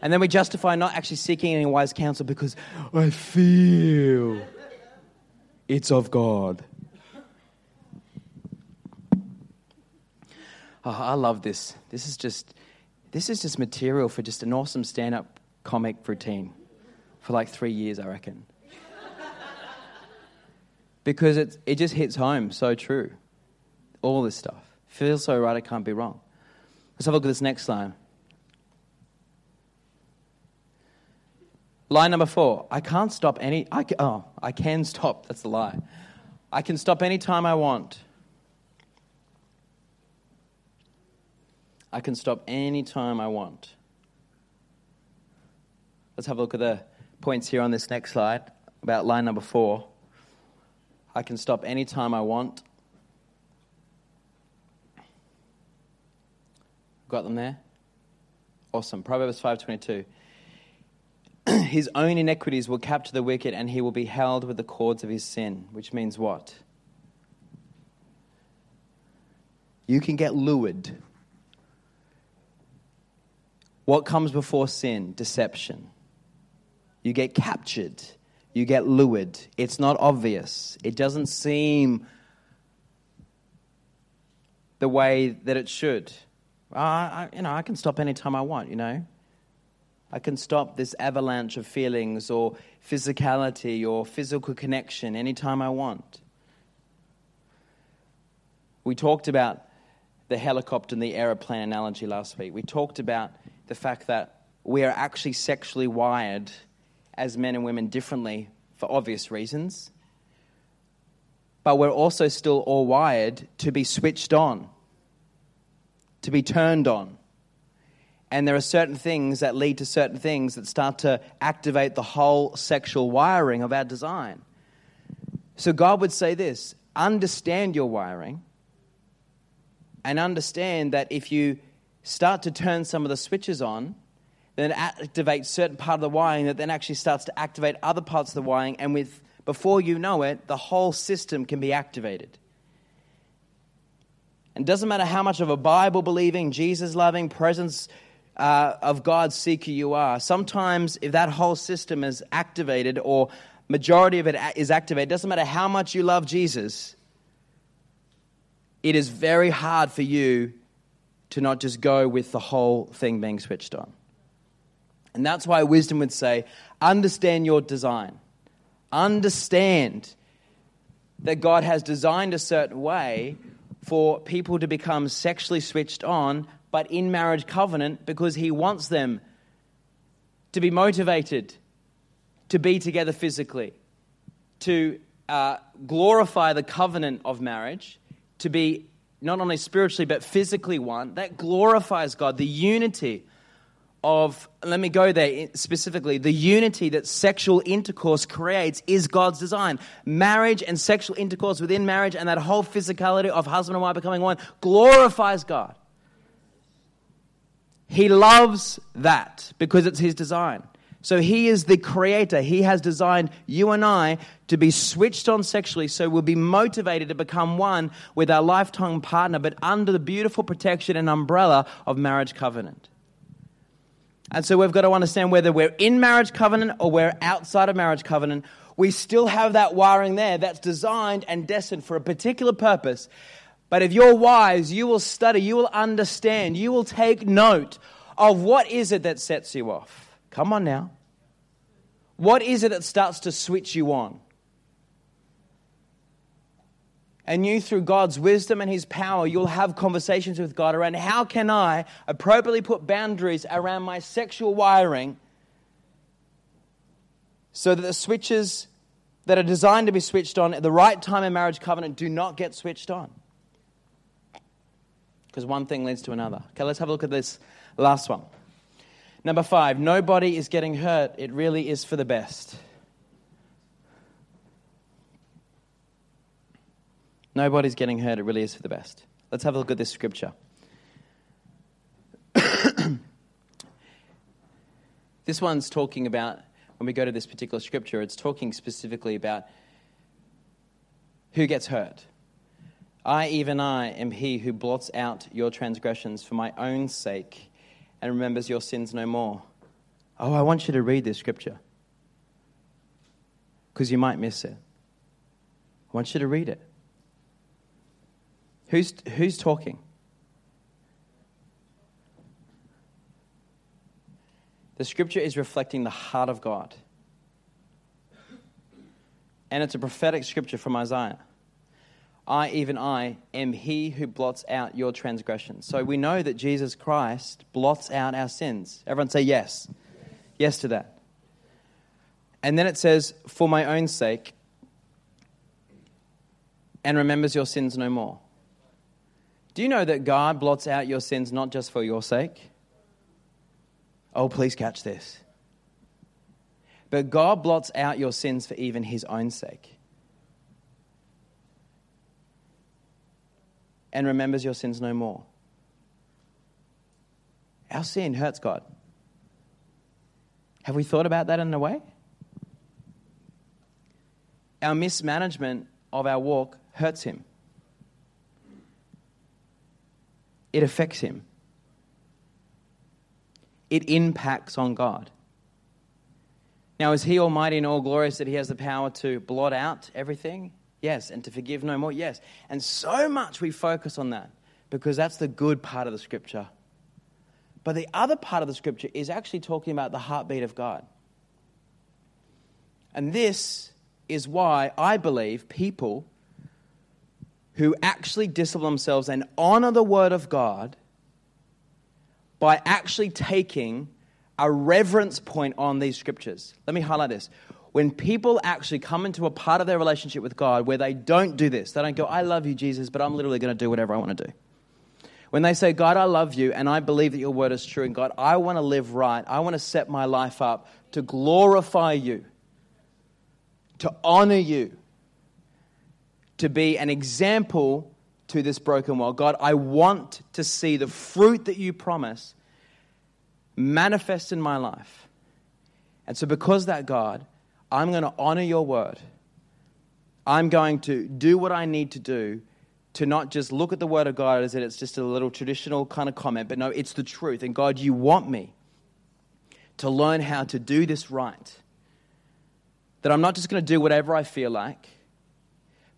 And then we justify not actually seeking any wise counsel because I feel it's of God. Oh, I love this. This is just this is just material for just an awesome stand-up comic routine for like three years, I reckon. Because it, it just hits home so true. All this stuff. Feels so right, it can't be wrong. Let's have a look at this next line. Line number four. I can't stop any. I can, oh, I can stop. That's the lie. I can stop any time I want. I can stop any time I want. Let's have a look at the points here on this next slide about line number four. I can stop anytime I want. Got them there? Awesome. Proverbs 5:22. his own iniquities will capture the wicked and he will be held with the cords of his sin, which means what? You can get lured. What comes before sin? Deception. You get captured. You get lured. It's not obvious. It doesn't seem the way that it should. I, you know, I can stop anytime I want, you know. I can stop this avalanche of feelings or physicality or physical connection anytime I want. We talked about the helicopter and the aeroplane analogy last week. We talked about the fact that we are actually sexually wired as men and women differently for obvious reasons. But we're also still all wired to be switched on to be turned on. And there are certain things that lead to certain things that start to activate the whole sexual wiring of our design. So God would say this understand your wiring and understand that if you start to turn some of the switches on, then activates certain part of the wiring that then actually starts to activate other parts of the wiring, and with before you know it, the whole system can be activated. And it doesn't matter how much of a Bible believing, Jesus loving, presence uh, of God seeker you are. Sometimes, if that whole system is activated or majority of it is activated, doesn't matter how much you love Jesus, it is very hard for you to not just go with the whole thing being switched on. And that's why wisdom would say understand your design, understand that God has designed a certain way for people to become sexually switched on, but in marriage covenant because he wants them to be motivated to be together physically, to uh, glorify the covenant of marriage to be not only spiritually but physically one. That glorifies God, the unity of, let me go there specifically, the unity that sexual intercourse creates is God's design. Marriage and sexual intercourse within marriage and that whole physicality of husband and wife becoming one glorifies God. He loves that because it's His design. So He is the creator. He has designed you and I to be switched on sexually so we'll be motivated to become one with our lifetime partner, but under the beautiful protection and umbrella of marriage covenant. And so we've got to understand whether we're in marriage covenant or we're outside of marriage covenant, we still have that wiring there that's designed and destined for a particular purpose. But if you're wise, you will study, you will understand, you will take note of what is it that sets you off. Come on now. What is it that starts to switch you on? And you, through God's wisdom and His power, you'll have conversations with God around how can I appropriately put boundaries around my sexual wiring so that the switches that are designed to be switched on at the right time in marriage covenant do not get switched on. Because one thing leads to another. Okay, let's have a look at this last one. Number five, nobody is getting hurt. It really is for the best. Nobody's getting hurt. It really is for the best. Let's have a look at this scripture. this one's talking about, when we go to this particular scripture, it's talking specifically about who gets hurt. I, even I, am he who blots out your transgressions for my own sake and remembers your sins no more. Oh, I want you to read this scripture because you might miss it. I want you to read it. Who's, who's talking? The scripture is reflecting the heart of God. And it's a prophetic scripture from Isaiah. I, even I, am he who blots out your transgressions. So we know that Jesus Christ blots out our sins. Everyone say yes. Yes to that. And then it says, for my own sake, and remembers your sins no more. Do you know that God blots out your sins not just for your sake? Oh, please catch this. But God blots out your sins for even his own sake. And remembers your sins no more. Our sin hurts God. Have we thought about that in a way? Our mismanagement of our walk hurts him. It affects him. It impacts on God. Now, is he almighty and all glorious that he has the power to blot out everything? Yes. And to forgive no more? Yes. And so much we focus on that because that's the good part of the scripture. But the other part of the scripture is actually talking about the heartbeat of God. And this is why I believe people who actually discipline themselves and honor the word of God by actually taking a reverence point on these scriptures. Let me highlight this. When people actually come into a part of their relationship with God where they don't do this, they don't go, I love you, Jesus, but I'm literally going to do whatever I want to do. When they say, God, I love you and I believe that your word is true, and God, I want to live right, I want to set my life up to glorify you, to honor you, to be an example to this broken world. God, I want to see the fruit that you promise manifest in my life. And so, because that, God, I'm going to honor your word. I'm going to do what I need to do to not just look at the word of God as if it's just a little traditional kind of comment, but no, it's the truth. And God, you want me to learn how to do this right. That I'm not just going to do whatever I feel like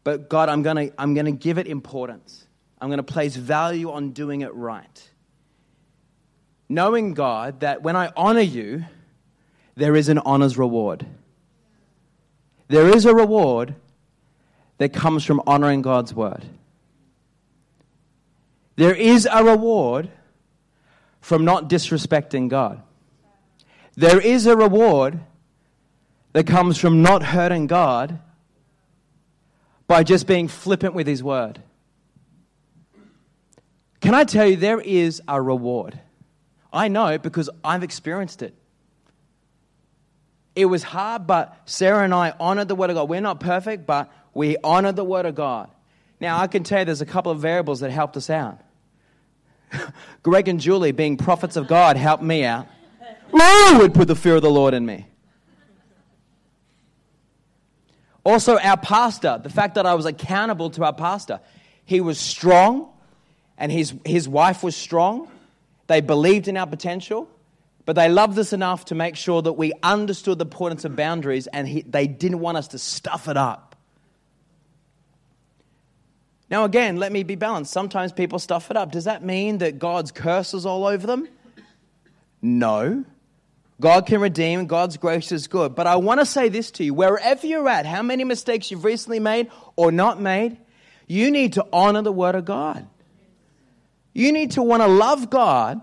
but God, I'm going to I'm going to give it importance. I'm going to place value on doing it right. Knowing, God, that when I honor you, there is an honor's reward. There is a reward that comes from honoring God's word. There is a reward from not disrespecting God. There is a reward that comes from not hurting God by just being flippant with His word. Can I tell you, there is a reward. I know because I've experienced it. It was hard, but Sarah and I honored the Word of God. We're not perfect, but we honored the Word of God. Now, I can tell you there's a couple of variables that helped us out. Greg and Julie, being prophets of God, helped me out. Ooh, would put the fear of the Lord in me. Also, our pastor, the fact that I was accountable to our pastor, he was strong and his, his wife was strong. They believed in our potential, but they loved us enough to make sure that we understood the importance of boundaries and he, they didn't want us to stuff it up. Now, again, let me be balanced. Sometimes people stuff it up. Does that mean that God's curses all over them? No. God can redeem, God's grace is good. But I want to say this to you wherever you're at, how many mistakes you've recently made or not made, you need to honor the Word of God. You need to want to love God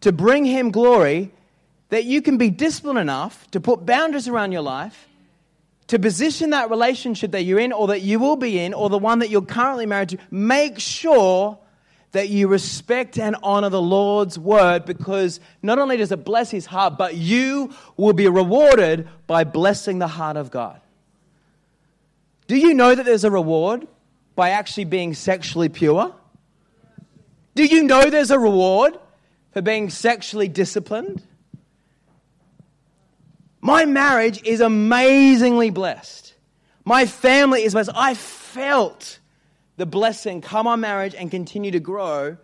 to bring Him glory, that you can be disciplined enough to put boundaries around your life to position that relationship that you're in or that you will be in or the one that you're currently married to, make sure that you respect and honor the Lord's word because not only does it bless his heart, but you will be rewarded by blessing the heart of God. Do you know that there's a reward by actually being sexually pure? Do you know there's a reward for being sexually disciplined? My marriage is amazingly blessed. My family is blessed. I felt the blessing come on marriage and continue to grow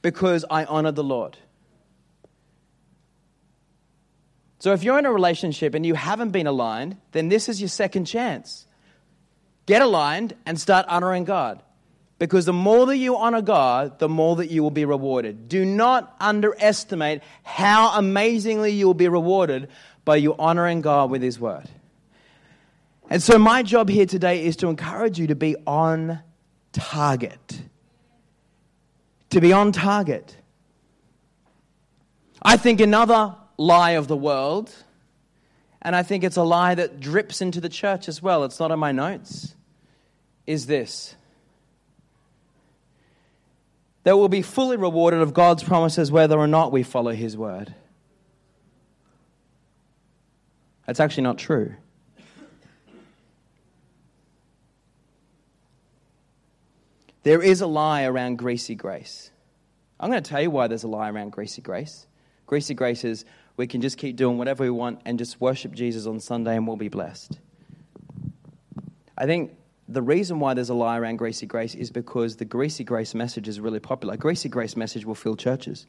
because I honor the Lord. So if you're in a relationship and you haven't been aligned, then this is your second chance. Get aligned and start honoring God. Because the more that you honor God, the more that you will be rewarded. Do not underestimate how amazingly you will be rewarded by you honoring God with His word. And so, my job here today is to encourage you to be on target. To be on target. I think another lie of the world, and I think it's a lie that drips into the church as well, it's not in my notes, is this that we'll be fully rewarded of God's promises whether or not we follow His word. That's actually not true. There is a lie around greasy grace. I'm going to tell you why there's a lie around greasy grace. Greasy grace is we can just keep doing whatever we want and just worship Jesus on Sunday and we'll be blessed. I think the reason why there's a lie around greasy grace is because the greasy grace message is really popular. Greasy grace message will fill churches.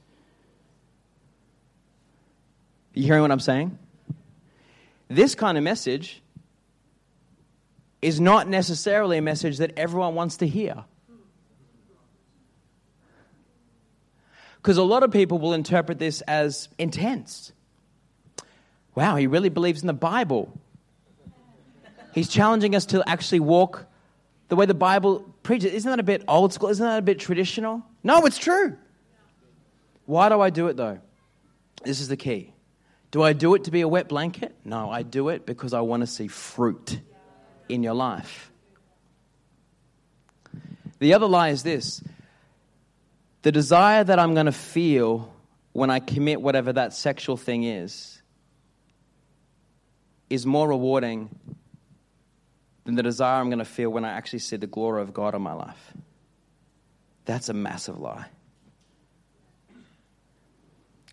You hearing what I'm saying? This kind of message is not necessarily a message that everyone wants to hear. Because a lot of people will interpret this as intense. Wow, he really believes in the Bible. He's challenging us to actually walk the way the Bible preaches. Isn't that a bit old school? Isn't that a bit traditional? No, it's true. Why do I do it though? This is the key. Do I do it to be a wet blanket? No, I do it because I want to see fruit in your life. The other lie is this the desire that I'm going to feel when I commit whatever that sexual thing is is more rewarding than the desire I'm going to feel when I actually see the glory of God in my life. That's a massive lie.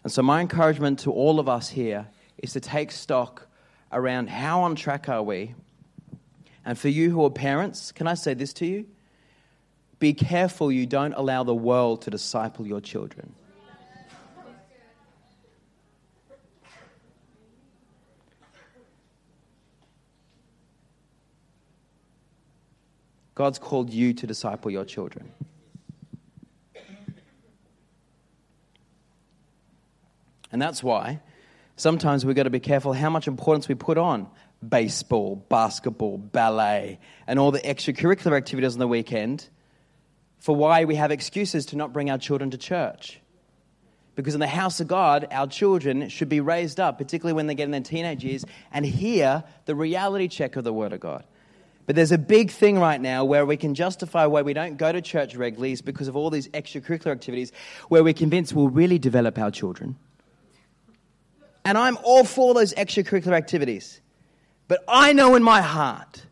And so, my encouragement to all of us here is to take stock around how on track are we. And for you who are parents, can I say this to you? Be careful you don't allow the world to disciple your children. God's called you to disciple your children. And that's why sometimes we've got to be careful how much importance we put on baseball, basketball, ballet, and all the extracurricular activities on the weekend for why we have excuses to not bring our children to church. Because in the house of God, our children should be raised up, particularly when they get in their teenage years, and hear the reality check of the Word of God. But there's a big thing right now where we can justify why we don't go to church regularly is because of all these extracurricular activities where we're convinced we'll really develop our children. And I'm all for those extracurricular activities. But I know in my heart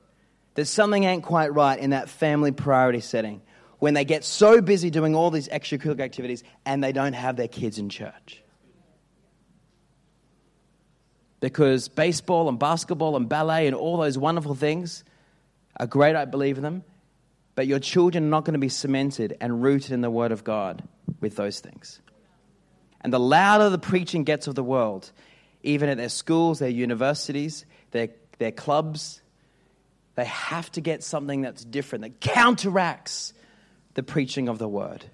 that something ain't quite right in that family priority setting when they get so busy doing all these extracurricular activities and they don't have their kids in church. Because baseball and basketball and ballet and all those wonderful things are great, I believe in them, but your children are not going to be cemented and rooted in the Word of God with those things. And the louder the preaching gets of the world, even at their schools, their universities, their, their clubs, they have to get something that's different, that counteracts the preaching of the Word.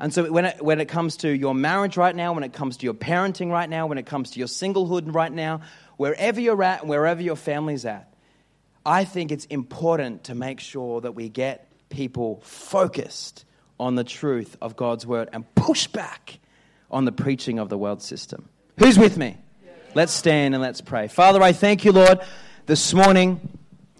And so, when it, when it comes to your marriage right now, when it comes to your parenting right now, when it comes to your singlehood right now, wherever you're at and wherever your family's at, I think it's important to make sure that we get people focused on the truth of God's word and push back on the preaching of the world system. Who's with me? Let's stand and let's pray. Father, I thank you, Lord, this morning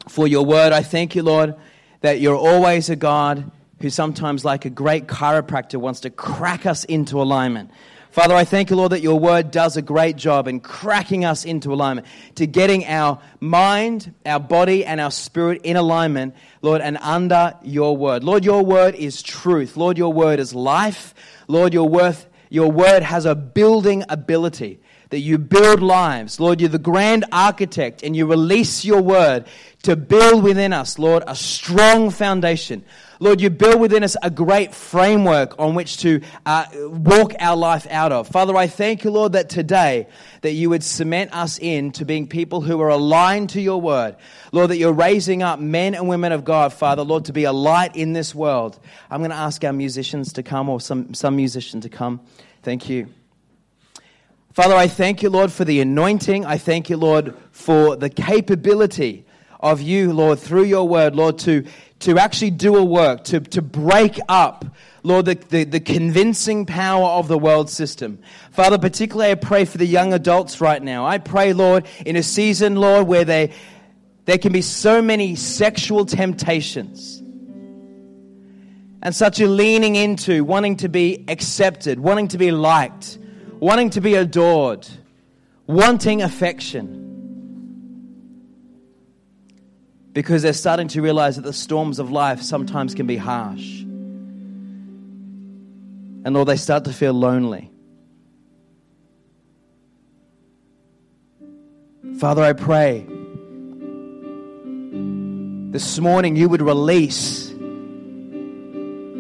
for your word. I thank you, Lord, that you're always a God who sometimes, like a great chiropractor, wants to crack us into alignment. Father, I thank you, Lord, that your word does a great job in cracking us into alignment, to getting our mind, our body, and our spirit in alignment, Lord, and under your word. Lord, your word is truth. Lord, your word is life. Lord, your, worth, your word has a building ability that you build lives. Lord, you're the grand architect and you release your word to build within us, Lord, a strong foundation. Lord, you build within us a great framework on which to uh, walk our life out of. Father, I thank you, Lord, that today that you would cement us in to being people who are aligned to your word. Lord, that you're raising up men and women of God, Father, Lord, to be a light in this world. I'm going to ask our musicians to come or some, some musician to come. Thank you. Father, I thank you, Lord, for the anointing. I thank you, Lord, for the capability of you, Lord, through your word, Lord, to, to actually do a work, to, to break up, Lord, the, the, the convincing power of the world system. Father, particularly I pray for the young adults right now. I pray, Lord, in a season, Lord, where they, there can be so many sexual temptations and such a leaning into wanting to be accepted, wanting to be liked wanting to be adored, wanting affection. Because they're starting to realize that the storms of life sometimes can be harsh. And Lord, they start to feel lonely. Father, I pray this morning you would release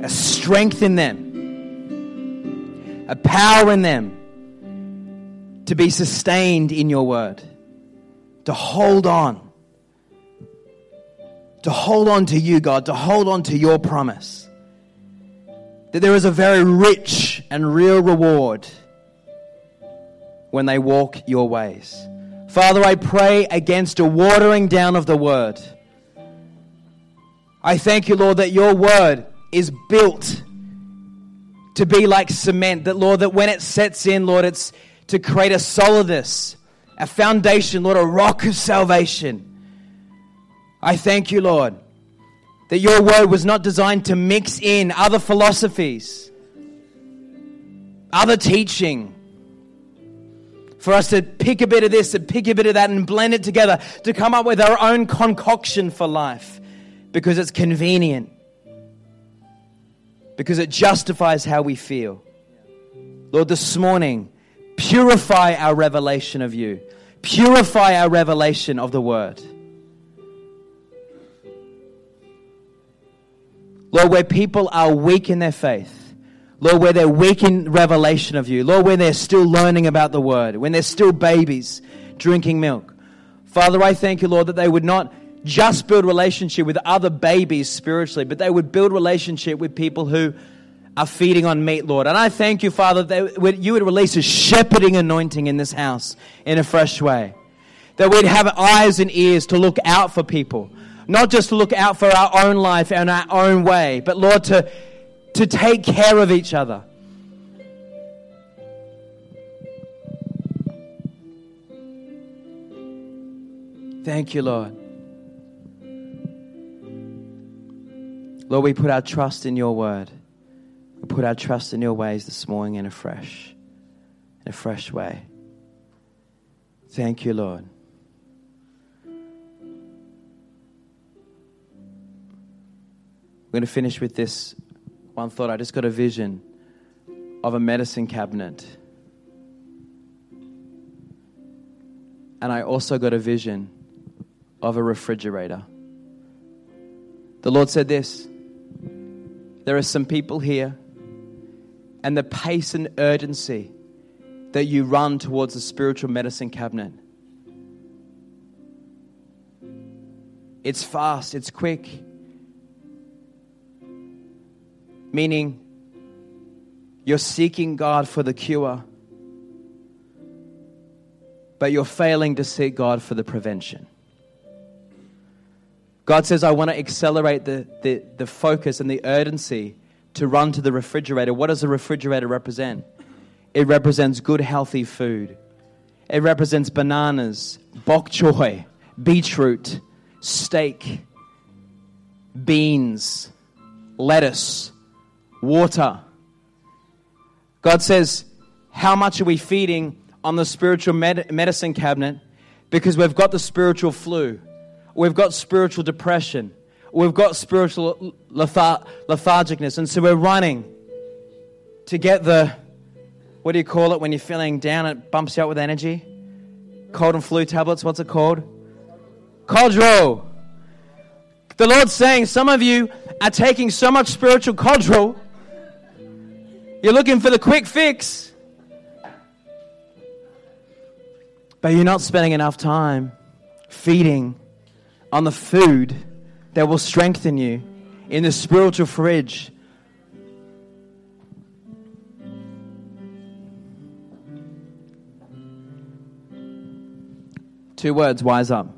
a strength in them, a power in them to be sustained in your word, to hold on, to hold on to you, God, to hold on to your promise. That there is a very rich and real reward when they walk your ways. Father, I pray against a watering down of the word. I thank you, Lord, that your word is built to be like cement. That, Lord, that when it sets in, Lord, it's, to create a solidness, a foundation, Lord, a rock of salvation. I thank you, Lord, that your word was not designed to mix in other philosophies, other teaching, for us to pick a bit of this and pick a bit of that and blend it together to come up with our own concoction for life because it's convenient, because it justifies how we feel. Lord, this morning, Purify our revelation of you. Purify our revelation of the word. Lord, where people are weak in their faith, Lord, where they're weak in revelation of you, Lord, where they're still learning about the word, when they're still babies drinking milk. Father, I thank you, Lord, that they would not just build relationship with other babies spiritually, but they would build relationship with people who are feeding on meat, Lord. And I thank you, Father, that you would release a shepherding anointing in this house in a fresh way. That we'd have eyes and ears to look out for people, not just to look out for our own life and our own way, but Lord, to, to take care of each other. Thank you, Lord. Lord, we put our trust in your word. We put our trust in your ways this morning in a fresh, in a fresh way. Thank you, Lord. We're going to finish with this one thought. I just got a vision of a medicine cabinet. And I also got a vision of a refrigerator. The Lord said this there are some people here, and the pace and urgency that you run towards the spiritual medicine cabinet. It's fast, it's quick. Meaning, you're seeking God for the cure, but you're failing to seek God for the prevention. God says, I want to accelerate the, the, the focus and the urgency to run to the refrigerator. What does the refrigerator represent? It represents good, healthy food. It represents bananas, bok choy, beetroot, steak, beans, lettuce, water. God says, How much are we feeding on the spiritual med- medicine cabinet? Because we've got the spiritual flu we've got spiritual depression, we've got spiritual lethar- lethargicness, and so we're running to get the what do you call it when you're feeling down? It bumps you up with energy. Cold and flu tablets. What's it called? Codral. The Lord's saying some of you are taking so much spiritual Codral. You're looking for the quick fix. But you're not spending enough time feeding on the food that will strengthen you in the spiritual fridge. Two words wise up.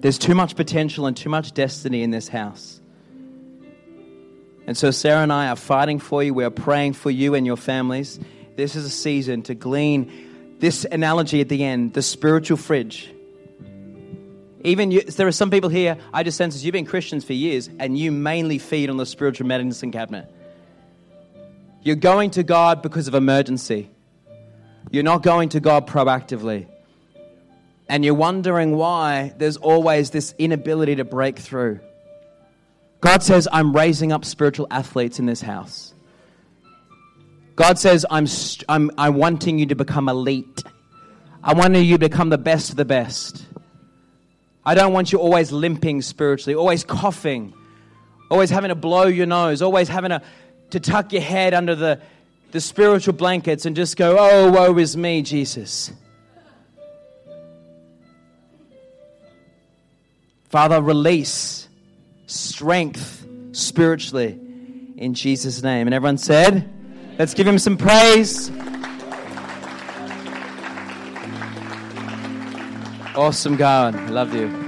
There's too much potential and too much destiny in this house. And so, Sarah and I are fighting for you. We are praying for you and your families. This is a season to glean this analogy at the end the spiritual fridge even you, there are some people here, I just sense as you've been Christians for years and you mainly feed on the spiritual medicine cabinet. You're going to God because of emergency. You're not going to God proactively. And you're wondering why there's always this inability to break through. God says, I'm raising up spiritual athletes in this house. God says, I'm, I'm, I'm wanting you to become elite. I want you to become the best of the best. I don't want you always limping spiritually, always coughing, always having to blow your nose, always having to, to tuck your head under the, the spiritual blankets and just go, oh, woe is me, Jesus. Father, release strength spiritually in Jesus' name. And everyone said, let's give him some praise. Awesome God. I love you.